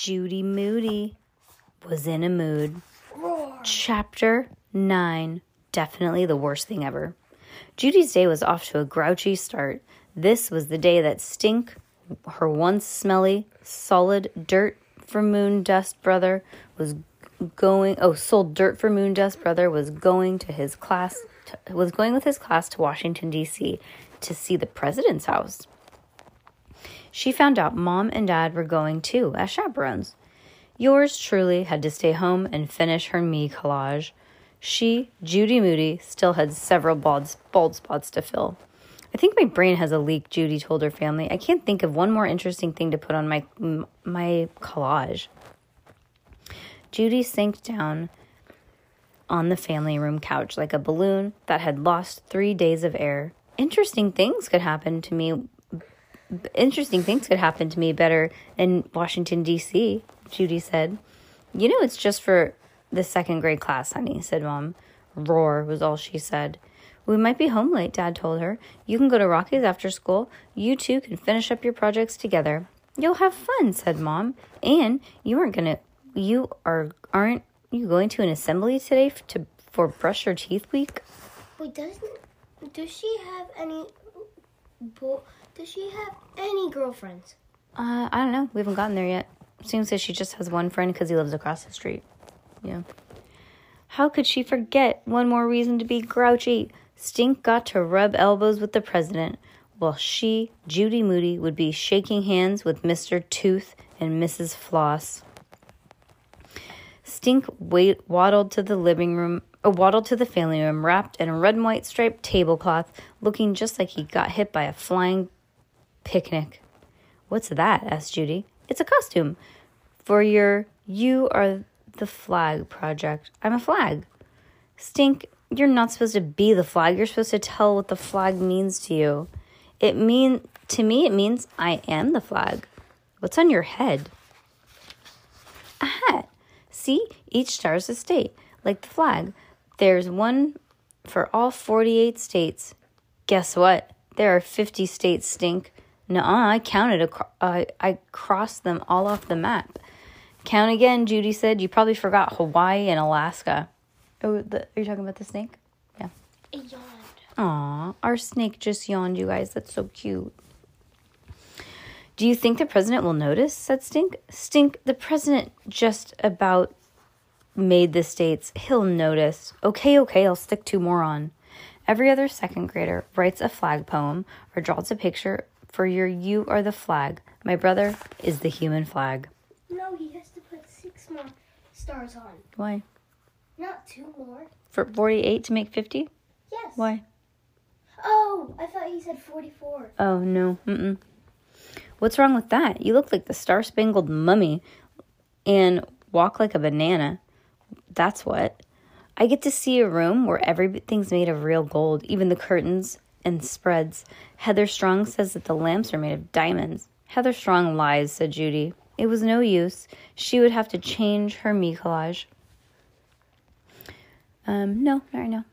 Judy Moody was in a mood. Chapter 9. Definitely the worst thing ever. Judy's day was off to a grouchy start. This was the day that Stink, her once smelly, solid dirt for moon dust brother, was going. Oh, sold dirt for moon dust brother was going to his class. To, was going with his class to Washington D.C. to see the president's house. She found out mom and dad were going too as chaperones. Yours truly had to stay home and finish her me collage. She, Judy Moody, still had several bald, bald spots to fill. I think my brain has a leak, Judy told her family. I can't think of one more interesting thing to put on my my collage. Judy sank down on the family room couch like a balloon that had lost 3 days of air. Interesting things could happen to me interesting things could happen to me better in Washington, D.C., Judy said. You know, it's just for the second grade class, honey, said Mom. Roar was all she said. We might be home late, Dad told her. You can go to Rocky's after school. You two can finish up your projects together. You'll have fun, said Mom. And you aren't gonna. You are aren't you going to an assembly today to for brush your teeth week? Wait, doesn't does she have any? Bo- does she have any girlfriends? Uh, I don't know. We haven't gotten there yet. Seems that she just has one friend because he lives across the street. Yeah. How could she forget one more reason to be grouchy? Stink got to rub elbows with the president, while she, Judy Moody, would be shaking hands with Mr. Tooth and Mrs. Floss. Stink wait, waddled to the living room, uh, waddled to the family room, wrapped in a red and white striped tablecloth, looking just like he got hit by a flying picnic. What's that? asked Judy. It's a costume for your You Are the Flag project. I'm a flag. Stink, you're not supposed to be the flag. You're supposed to tell what the flag means to you. It mean to me it means I am the flag. What's on your head? A hat. See, each star's a state, like the flag. There's one for all 48 states. Guess what? There are 50 states, stink. No, I counted. Acro- uh, I crossed them all off the map. Count again, Judy said. You probably forgot Hawaii and Alaska. Oh, the, are you talking about the snake? Yeah. It yawned. Aw, our snake just yawned, you guys. That's so cute. Do you think the president will notice? said Stink. Stink, the president just about made the states. He'll notice. Okay, okay, I'll stick two more on. Every other second grader writes a flag poem or draws a picture for your You Are the Flag. My brother is the human flag. No, he has to put six more stars on, Why? not two more. For 48 to make 50? Yes. Why? Oh, I thought he said forty-four. Oh, no. Mm-mm. What's wrong with that? You look like the Star Spangled Mummy and walk like a banana. That's what. I get to see a room where everything's made of real gold, even the curtains and spreads. Heather Strong says that the lamps are made of diamonds. Heather Strong lies, said Judy. It was no use. She would have to change her me collage. Um, no, not right now.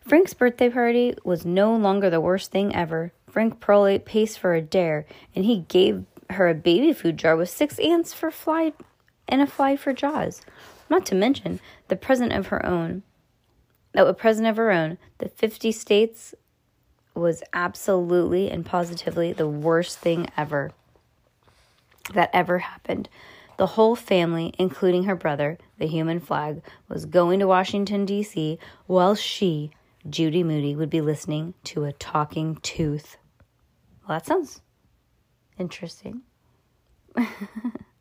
Frank's birthday party was no longer the worst thing ever. Frank Pearl ate pace for a dare, and he gave her a baby food jar with six ants for fly and a fly for jaws. Not to mention the present of her own. Oh, a present of her own. The 50 states was absolutely and positively the worst thing ever that ever happened. The whole family, including her brother, the human flag, was going to Washington, D.C., while she, Judy Moody, would be listening to a talking tooth. Well, that sounds interesting.